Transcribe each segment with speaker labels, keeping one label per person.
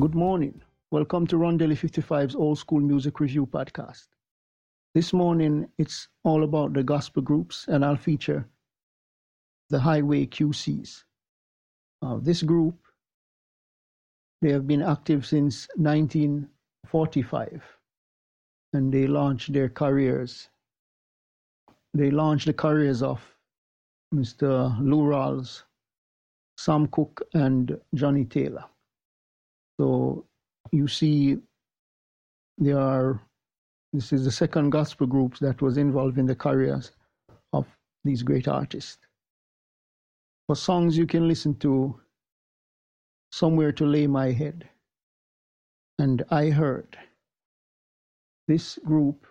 Speaker 1: Good morning. Welcome to Rondelle 55's Old School Music Review podcast. This morning, it's all about the gospel groups, and I'll feature the Highway QCs. Uh, this group, they have been active since 1945, and they launched their careers. They launched the careers of Mr. Lou Rawls, Sam Cooke, and Johnnie Taylor. So you see, there are, this is the second gospel group that was involved in the careers of these great artists. For songs you can listen to, Somewhere to Lay My Head, and I Heard. This group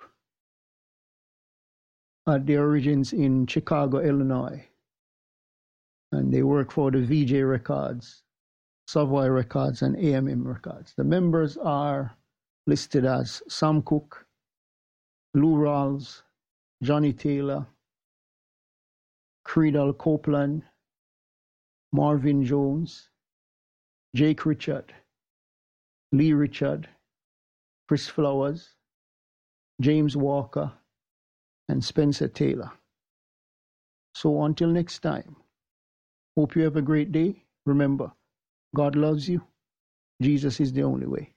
Speaker 1: had their origins in Chicago, Illinois, and they work for the Vee-Jay Records Savoy Records, and AMM Records. The members are listed as Sam Cooke, Lou Rawls, Johnnie Taylor, Creadell Copeland, Marvin Jones, Jake Richard, Lee Richard, Chris Flowers, James Walker, and Spencer Taylor. So until next time, hope you have a great day. Remember, God loves you. Jesus is the only way.